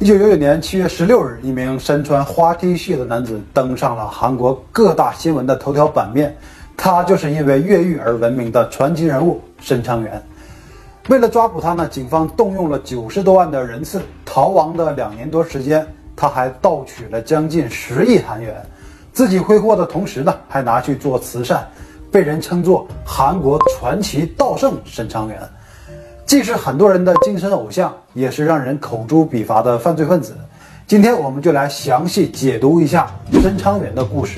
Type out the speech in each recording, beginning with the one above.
一九九九年七月十六日，一名身穿花 T 恤的男子登上了韩国各大新闻的头条版面。他就是因为越狱而闻名的传奇人物申昌元。为了抓捕他呢，警方动用了九十多万的人次。逃亡的两年多时间，他还盗取了将近十亿韩元，自己挥霍的同时呢，还拿去做慈善，被人称作韩国传奇盗圣申昌元。既是很多人的精神偶像，也是让人口诛笔伐的犯罪分子。今天我们就来详细解读一下申昌元的故事。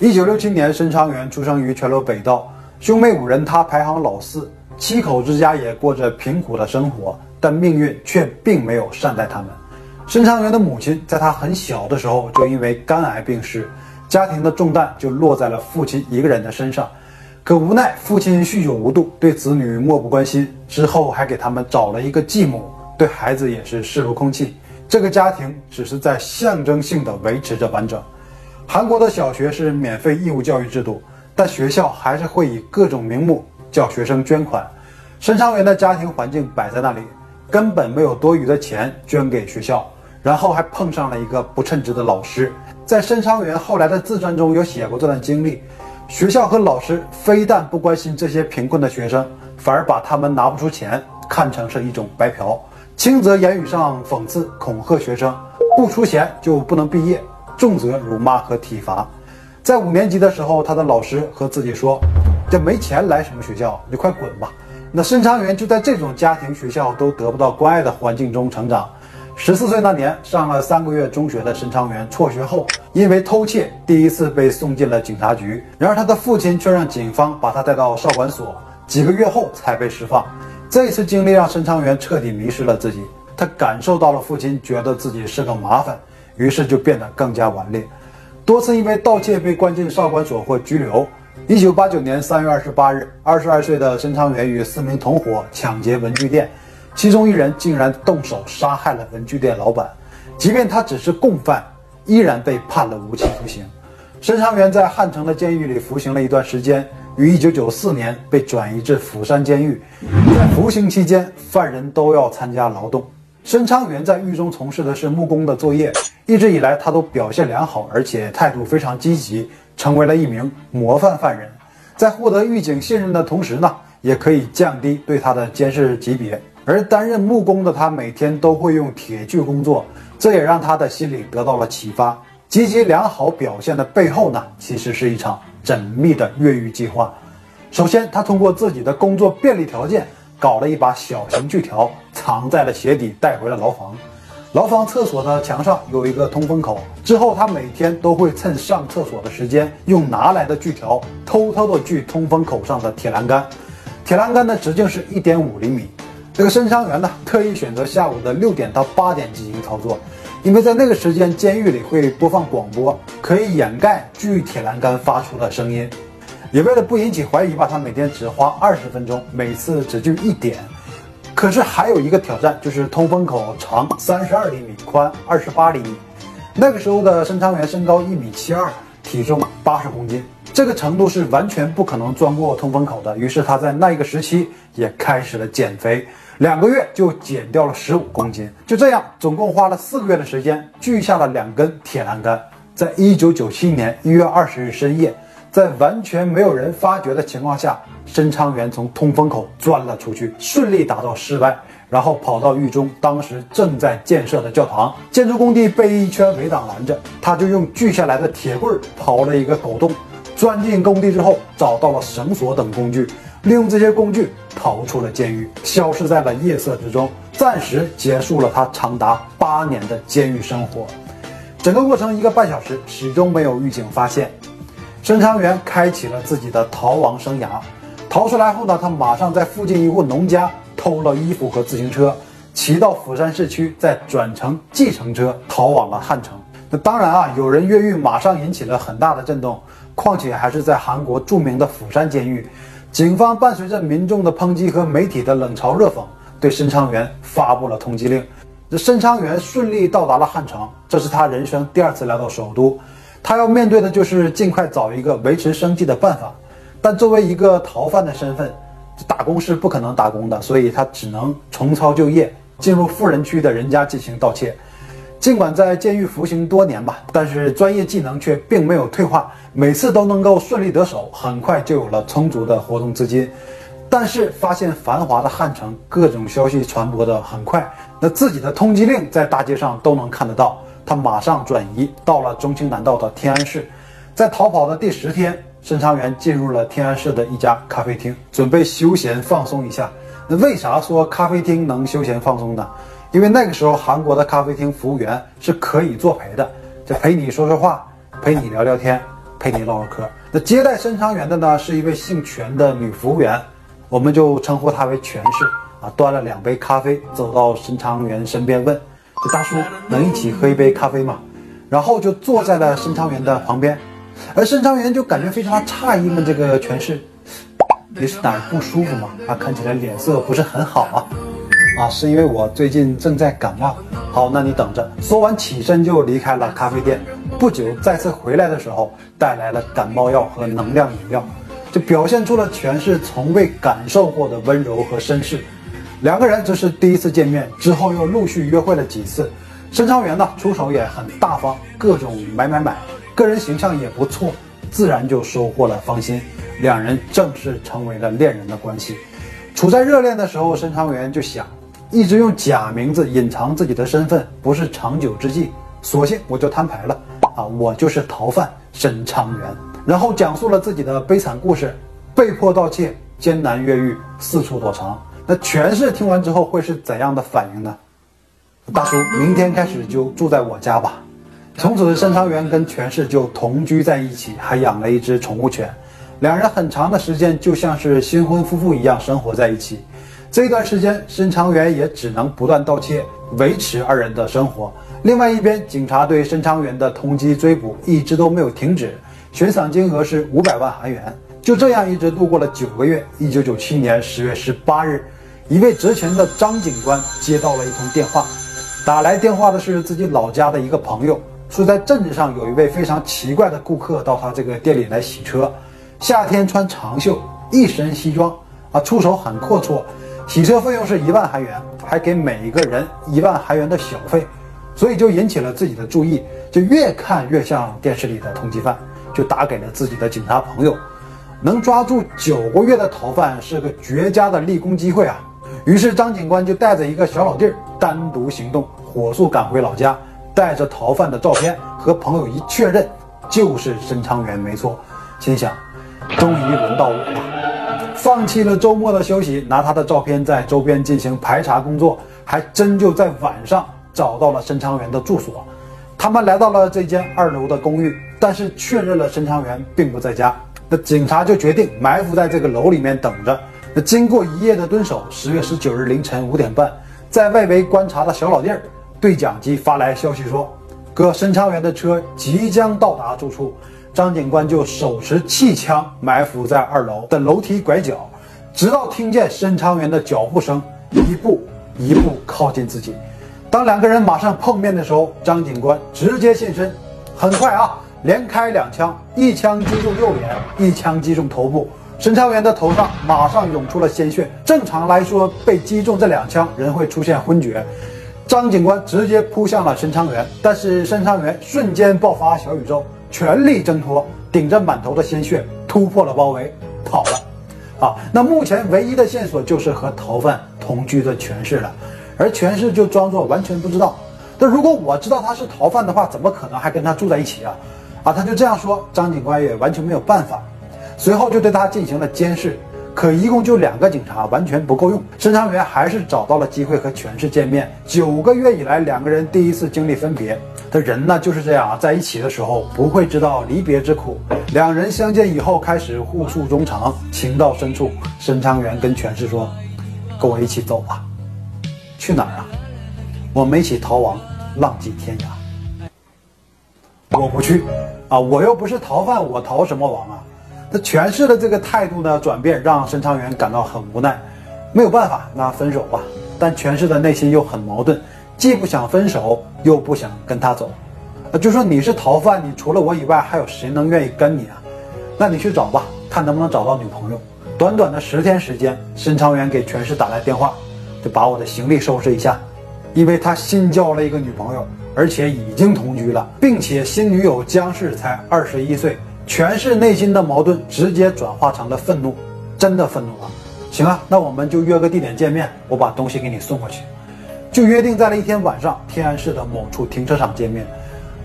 一九六七年，申昌元出生于全罗北道，兄妹五人，他排行老四，七口之家也过着贫苦的生活，但命运却并没有善待他们。申昌元的母亲在他很小的时候就因为肝癌病逝，家庭的重担就落在了父亲一个人的身上。可无奈父亲酗酒无度，对子女漠不关心，之后还给他们找了一个继母，对孩子也是视如空气。这个家庭只是在象征性的维持着完整。韩国的小学是免费义务教育制度，但学校还是会以各种名目叫学生捐款。申昌元的家庭环境摆在那里，根本没有多余的钱捐给学校，然后还碰上了一个不称职的老师。在申昌元后来的自传中有写过这段经历。学校和老师非但不关心这些贫困的学生，反而把他们拿不出钱看成是一种白嫖，轻则言语上讽刺恐吓学生，不出钱就不能毕业；重则辱骂和体罚。在五年级的时候，他的老师和自己说：“这没钱来什么学校？你快滚吧！”那申昌元就在这种家庭、学校都得不到关爱的环境中成长。十四岁那年，上了三个月中学的申昌元辍学后，因为偷窃第一次被送进了警察局。然而他的父亲却让警方把他带到少管所，几个月后才被释放。这次经历让申昌元彻底迷失了自己，他感受到了父亲觉得自己是个麻烦，于是就变得更加顽劣，多次因为盗窃被关进少管所或拘留。一九八九年三月二十八日，二十二岁的申昌元与四名同伙抢劫文具店。其中一人竟然动手杀害了文具店老板，即便他只是共犯，依然被判了无期徒刑。申昌元在汉城的监狱里服刑了一段时间，于1994年被转移至釜山监狱。在服刑期间，犯人都要参加劳动。申昌元在狱中从事的是木工的作业，一直以来他都表现良好，而且态度非常积极，成为了一名模范犯人。在获得狱警信任的同时呢，也可以降低对他的监视级别。而担任木工的他，每天都会用铁锯工作，这也让他的心里得到了启发。积极良好表现的背后呢，其实是一场缜密的越狱计划。首先，他通过自己的工作便利条件，搞了一把小型锯条，藏在了鞋底，带回了牢房。牢房厕所的墙上有一个通风口。之后，他每天都会趁上厕所的时间，用拿来的锯条偷偷的锯通风口上的铁栏杆。铁栏杆的直径是一点五厘米。这个申昌元呢，特意选择下午的六点到八点进行操作，因为在那个时间，监狱里会播放广播，可以掩盖锯铁栏杆发出的声音。也为了不引起怀疑吧，他每天只花二十分钟，每次只锯一点。可是还有一个挑战，就是通风口长三十二厘米，宽二十八厘米。那个时候的申昌元身高一米七二，体重八十公斤。这个程度是完全不可能钻过通风口的。于是他在那一个时期也开始了减肥，两个月就减掉了十五公斤。就这样，总共花了四个月的时间，锯下了两根铁栏杆。在一九九七年一月二十日深夜，在完全没有人发觉的情况下，申昌元从通风口钻了出去，顺利打到室外，然后跑到狱中当时正在建设的教堂。建筑工地被一圈围挡拦着，他就用锯下来的铁棍刨了一个狗洞。钻进工地之后，找到了绳索等工具，利用这些工具逃出了监狱，消失在了夜色之中，暂时结束了他长达八年的监狱生活。整个过程一个半小时，始终没有狱警发现。申昌元开启了自己的逃亡生涯。逃出来后呢，他马上在附近一户农家偷了衣服和自行车，骑到釜山市区，再转乘计程车逃往了汉城。那当然啊，有人越狱，马上引起了很大的震动。况且还是在韩国著名的釜山监狱，警方伴随着民众的抨击和媒体的冷嘲热讽，对申昌元发布了通缉令。这申昌元顺利到达了汉城，这是他人生第二次来到首都，他要面对的就是尽快找一个维持生计的办法。但作为一个逃犯的身份，打工是不可能打工的，所以他只能重操旧业，进入富人区的人家进行盗窃。尽管在监狱服刑多年吧，但是专业技能却并没有退化，每次都能够顺利得手，很快就有了充足的活动资金。但是发现繁华的汉城，各种消息传播的很快，那自己的通缉令在大街上都能看得到。他马上转移到了中青南道的天安市，在逃跑的第十天，申昌元进入了天安市的一家咖啡厅，准备休闲放松一下。那为啥说咖啡厅能休闲放松呢？因为那个时候韩国的咖啡厅服务员是可以作陪的，就陪你说说话，陪你聊聊天，陪你唠唠嗑。那接待申昌元的呢，是一位姓全的女服务员，我们就称呼她为全氏啊。端了两杯咖啡，走到申昌元身边问。这大叔能一起喝一杯咖啡吗？然后就坐在了申昌元的旁边，而申昌元就感觉非常的诧异，问这个全氏，你是哪儿不舒服吗？啊，看起来脸色不是很好啊，啊，是因为我最近正在感冒。好，那你等着。说完起身就离开了咖啡店。不久再次回来的时候，带来了感冒药和能量饮料，就表现出了全是从未感受过的温柔和绅士。两个人这是第一次见面，之后又陆续约会了几次。申昌元呢出手也很大方，各种买买买，个人形象也不错，自然就收获了芳心。两人正式成为了恋人的关系。处在热恋的时候，申昌元就想，一直用假名字隐藏自己的身份不是长久之计，索性我就摊牌了啊，我就是逃犯申昌元。然后讲述了自己的悲惨故事，被迫盗窃，艰难越狱，四处躲藏。那全氏听完之后会是怎样的反应呢？大叔，明天开始就住在我家吧。从此，申昌元跟全氏就同居在一起，还养了一只宠物犬。两人很长的时间就像是新婚夫妇一样生活在一起。这段时间，申昌元也只能不断盗窃，维持二人的生活。另外一边，警察对申昌元的通缉追捕一直都没有停止，悬赏金额是五百万韩元。就这样一直度过了九个月。一九九七年十月十八日。一位执勤的张警官接到了一通电话，打来电话的是自己老家的一个朋友，说在镇子上有一位非常奇怪的顾客到他这个店里来洗车，夏天穿长袖，一身西装，啊，出手很阔绰，洗车费用是一万韩元，还给每一个人一万韩元的小费，所以就引起了自己的注意，就越看越像电视里的通缉犯，就打给了自己的警察朋友，能抓住九个月的逃犯是个绝佳的立功机会啊！于是张警官就带着一个小老弟儿单独行动，火速赶回老家，带着逃犯的照片和朋友一确认，就是申昌元没错，心想，终于轮到我了。放弃了周末的休息，拿他的照片在周边进行排查工作，还真就在晚上找到了申昌元的住所。他们来到了这间二楼的公寓，但是确认了申昌元并不在家，那警察就决定埋伏在这个楼里面等着。那经过一夜的蹲守，十月十九日凌晨五点半，在外围观察的小老弟儿对讲机发来消息说：“哥，申昌元的车即将到达住处。”张警官就手持气枪埋伏在二楼的楼梯拐角，直到听见申昌元的脚步声一步一步靠近自己。当两个人马上碰面的时候，张警官直接现身，很快啊，连开两枪，一枪击中右脸，一枪击中头部。申昌元的头上马上涌出了鲜血。正常来说，被击中这两枪，人会出现昏厥。张警官直接扑向了申昌元，但是申昌元瞬间爆发小宇宙，全力挣脱，顶着满头的鲜血突破了包围，跑了。啊，那目前唯一的线索就是和逃犯同居的权氏了，而权氏就装作完全不知道。那如果我知道他是逃犯的话，怎么可能还跟他住在一起啊？啊，他就这样说，张警官也完全没有办法。随后就对他进行了监视，可一共就两个警察，完全不够用。侦查员还是找到了机会和权氏见面。九个月以来，两个人第一次经历分别。的人呢就是这样啊，在一起的时候不会知道离别之苦。两人相见以后，开始互诉衷肠，情到深处，申昌元跟权氏说：“跟我一起走吧，去哪儿啊？我们一起逃亡，浪迹天涯。”我不去啊，我又不是逃犯，我逃什么亡啊？那权氏的这个态度呢转变，让申昌元感到很无奈，没有办法，那分手吧。但权氏的内心又很矛盾，既不想分手，又不想跟他走。就说你是逃犯，你除了我以外，还有谁能愿意跟你啊？那你去找吧，看能不能找到女朋友。短短的十天时间，申长元给全氏打来电话，就把我的行李收拾一下，因为他新交了一个女朋友，而且已经同居了，并且新女友江氏才二十一岁。全是内心的矛盾，直接转化成了愤怒，真的愤怒了。行啊，那我们就约个地点见面，我把东西给你送过去。就约定在了一天晚上，天安市的某处停车场见面。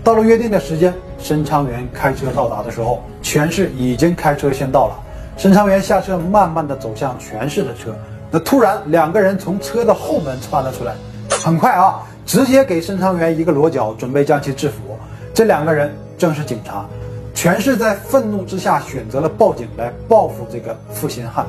到了约定的时间，申昌元开车到达的时候，全市已经开车先到了。申昌元下车，慢慢的走向全市的车。那突然，两个人从车的后门窜了出来，很快啊，直接给申昌元一个裸脚，准备将其制服。这两个人正是警察。全市在愤怒之下选择了报警来报复这个负心汉，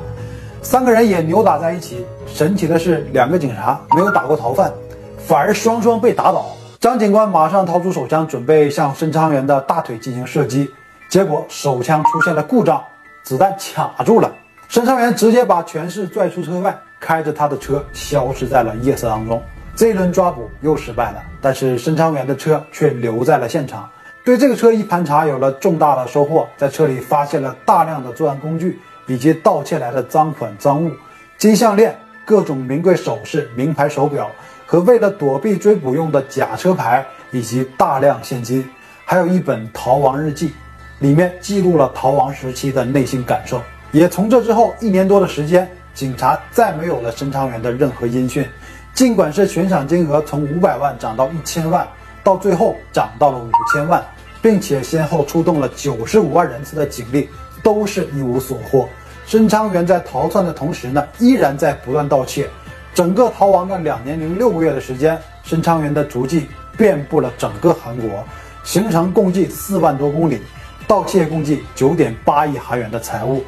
三个人也扭打在一起。神奇的是，两个警察没有打过逃犯，反而双双被打倒。张警官马上掏出手枪，准备向申昌元的大腿进行射击，结果手枪出现了故障，子弹卡住了。申昌元直接把全市拽出车外，开着他的车消失在了夜色当中。这一轮抓捕又失败了，但是申昌元的车却留在了现场。对这个车一盘查，有了重大的收获，在车里发现了大量的作案工具，以及盗窃来的赃款赃物、金项链、各种名贵首饰、名牌手表和为了躲避追捕用的假车牌，以及大量现金，还有一本逃亡日记，里面记录了逃亡时期的内心感受。也从这之后一年多的时间，警察再没有了申昌元的任何音讯，尽管是悬赏金额从五百万涨到一千万，到最后涨到了五千万。并且先后出动了九十五万人次的警力，都是一无所获。申昌元在逃窜的同时呢，依然在不断盗窃。整个逃亡的两年零六个月的时间，申昌元的足迹遍布了整个韩国，行程共计四万多公里，盗窃共计九点八亿韩元的财物。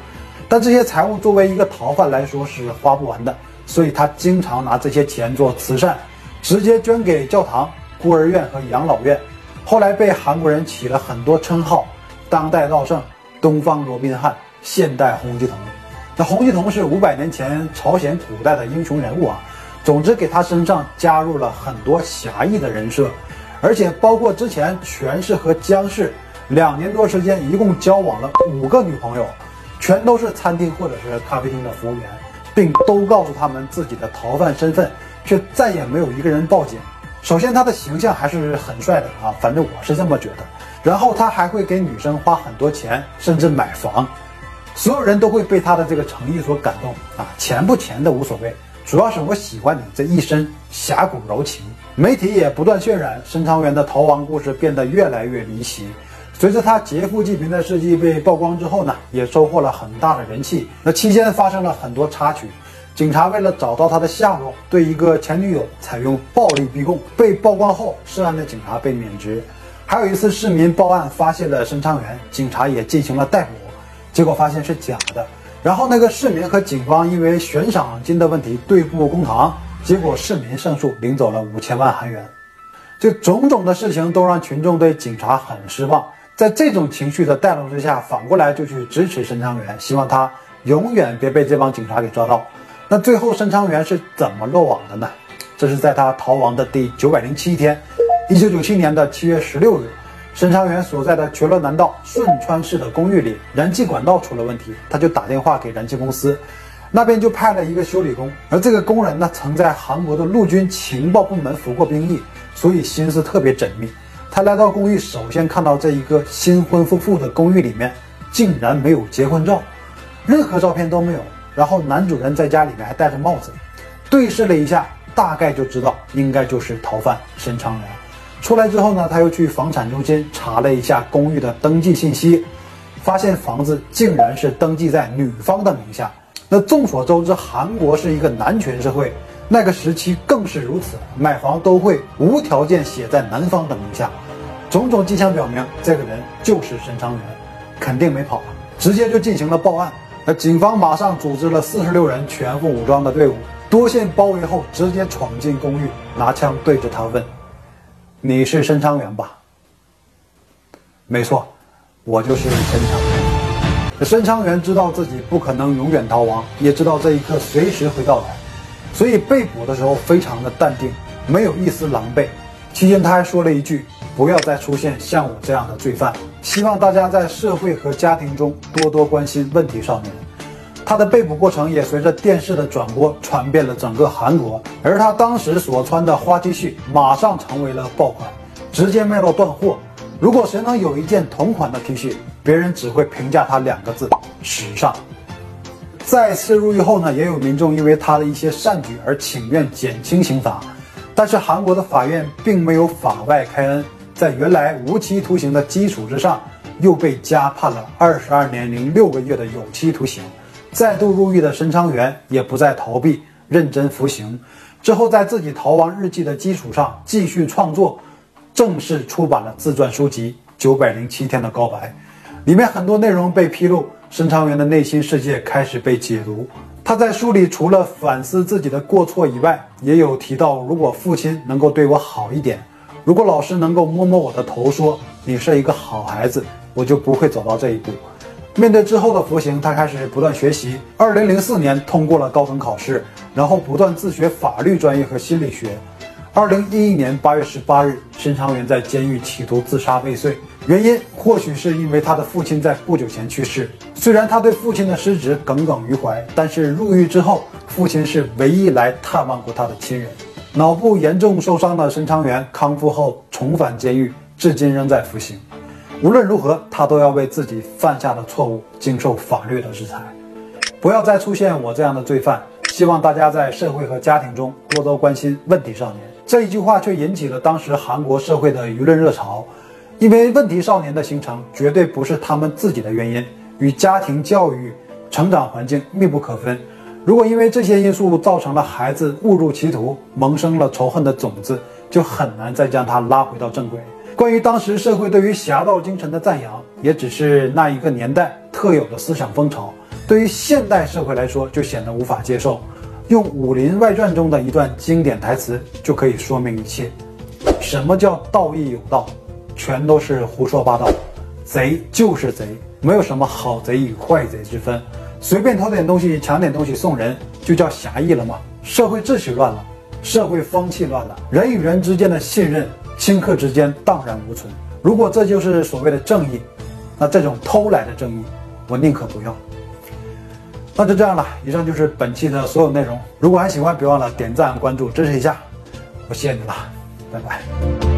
但这些财物作为一个逃犯来说是花不完的，所以他经常拿这些钱做慈善，直接捐给教堂、孤儿院和养老院。后来被韩国人起了很多称号，当代道圣、东方罗宾汉、现代洪吉童。那洪吉童是五百年前朝鲜古代的英雄人物啊。总之，给他身上加入了很多侠义的人设，而且包括之前全是和姜氏两年多时间，一共交往了五个女朋友，全都是餐厅或者是咖啡厅的服务员，并都告诉他们自己的逃犯身份，却再也没有一个人报警。首先，他的形象还是很帅的啊，反正我是这么觉得。然后他还会给女生花很多钱，甚至买房，所有人都会被他的这个诚意所感动啊。钱不钱的无所谓，主要是我喜欢你这一身侠骨柔情。媒体也不断渲染申昌元的逃亡故事变得越来越离奇。随着他劫富济贫的事迹被曝光之后呢，也收获了很大的人气。那期间发生了很多插曲。警察为了找到他的下落，对一个前女友采用暴力逼供。被曝光后，涉案的警察被免职。还有一次，市民报案发现了申昌元，警察也进行了逮捕，结果发现是假的。然后那个市民和警方因为悬赏金的问题对簿公堂，结果市民胜诉，领走了五千万韩元。这种种的事情都让群众对警察很失望。在这种情绪的带动之下，反过来就去支持申昌元，希望他永远别被这帮警察给抓到。那最后申昌元是怎么落网的呢？这是在他逃亡的第九百零七天，一九九七年的七月十六日，申昌元所在的全罗南道顺川市的公寓里，燃气管道出了问题，他就打电话给燃气公司，那边就派了一个修理工，而这个工人呢，曾在韩国的陆军情报部门服过兵役，所以心思特别缜密。他来到公寓，首先看到这一个新婚夫妇的公寓里面，竟然没有结婚照，任何照片都没有。然后男主人在家里面还戴着帽子，对视了一下，大概就知道应该就是逃犯申昌元。出来之后呢，他又去房产中心查了一下公寓的登记信息，发现房子竟然是登记在女方的名下。那众所周知，韩国是一个男权社会，那个时期更是如此，买房都会无条件写在男方的名下。种种迹象表明，这个人就是申昌元，肯定没跑，直接就进行了报案。那警方马上组织了四十六人全副武装的队伍，多线包围后，直接闯进公寓，拿枪对着他问：“你是申昌元吧？”“没错，我就是申昌元。”申昌元知道自己不可能永远逃亡，也知道这一刻随时会到来，所以被捕的时候非常的淡定，没有一丝狼狈。期间他还说了一句。不要再出现像我这样的罪犯。希望大家在社会和家庭中多多关心问题少年。他的被捕过程也随着电视的转播传遍了整个韩国，而他当时所穿的花 T 恤马上成为了爆款，直接卖到断货。如果谁能有一件同款的 T 恤，别人只会评价他两个字：时尚。再次入狱后呢，也有民众因为他的一些善举而请愿减轻刑罚，但是韩国的法院并没有法外开恩，在原来无期徒刑的基础之上，又被加判了二十二年零六个月的有期徒刑。再度入狱的申昌元也不再逃避，认真服刑。之后，在自己逃亡日记的基础上继续创作，正式出版了自传书籍《九百零七天的告白》。里面很多内容被披露，申昌元的内心世界开始被解读。他在书里除了反思自己的过错以外，也有提到，如果父亲能够对我好一点，如果老师能够摸摸我的头，说你是一个好孩子，我就不会走到这一步。面对之后的服刑，他开始不断学习。二零零四年通过了高等考试，然后不断自学法律专业和心理学。二零一一年八月十八日，申长元在监狱企图自杀未遂，原因或许是因为他的父亲在不久前去世。虽然他对父亲的失职耿耿于怀，但是入狱之后，父亲是唯一来探望过他的亲人。脑部严重受伤的申昌元康复后重返监狱，至今仍在服刑。无论如何，他都要为自己犯下的错误经受法律的制裁，不要再出现我这样的罪犯。希望大家在社会和家庭中多多关心问题少年。这一句话却引起了当时韩国社会的舆论热潮，因为问题少年的形成绝对不是他们自己的原因，与家庭教育、成长环境密不可分。如果因为这些因素造成了孩子误入歧途，萌生了仇恨的种子，就很难再将他拉回到正轨。关于当时社会对于侠盗精神的赞扬，也只是那一个年代特有的思想风潮，对于现代社会来说就显得无法接受。用《武林外传》中的一段经典台词就可以说明一切：什么叫道义有道？全都是胡说八道。贼就是贼，没有什么好贼与坏贼之分。随便偷点东西、抢点东西送人，就叫侠义了吗？社会秩序乱了，社会风气乱了，人与人之间的信任。顷刻之间荡然无存。如果这就是所谓的正义，那这种偷来的正义，我宁可不要。那就这样了，以上就是本期的所有内容。如果还喜欢，别忘了点赞、关注，支持一下。我谢谢你了，拜拜。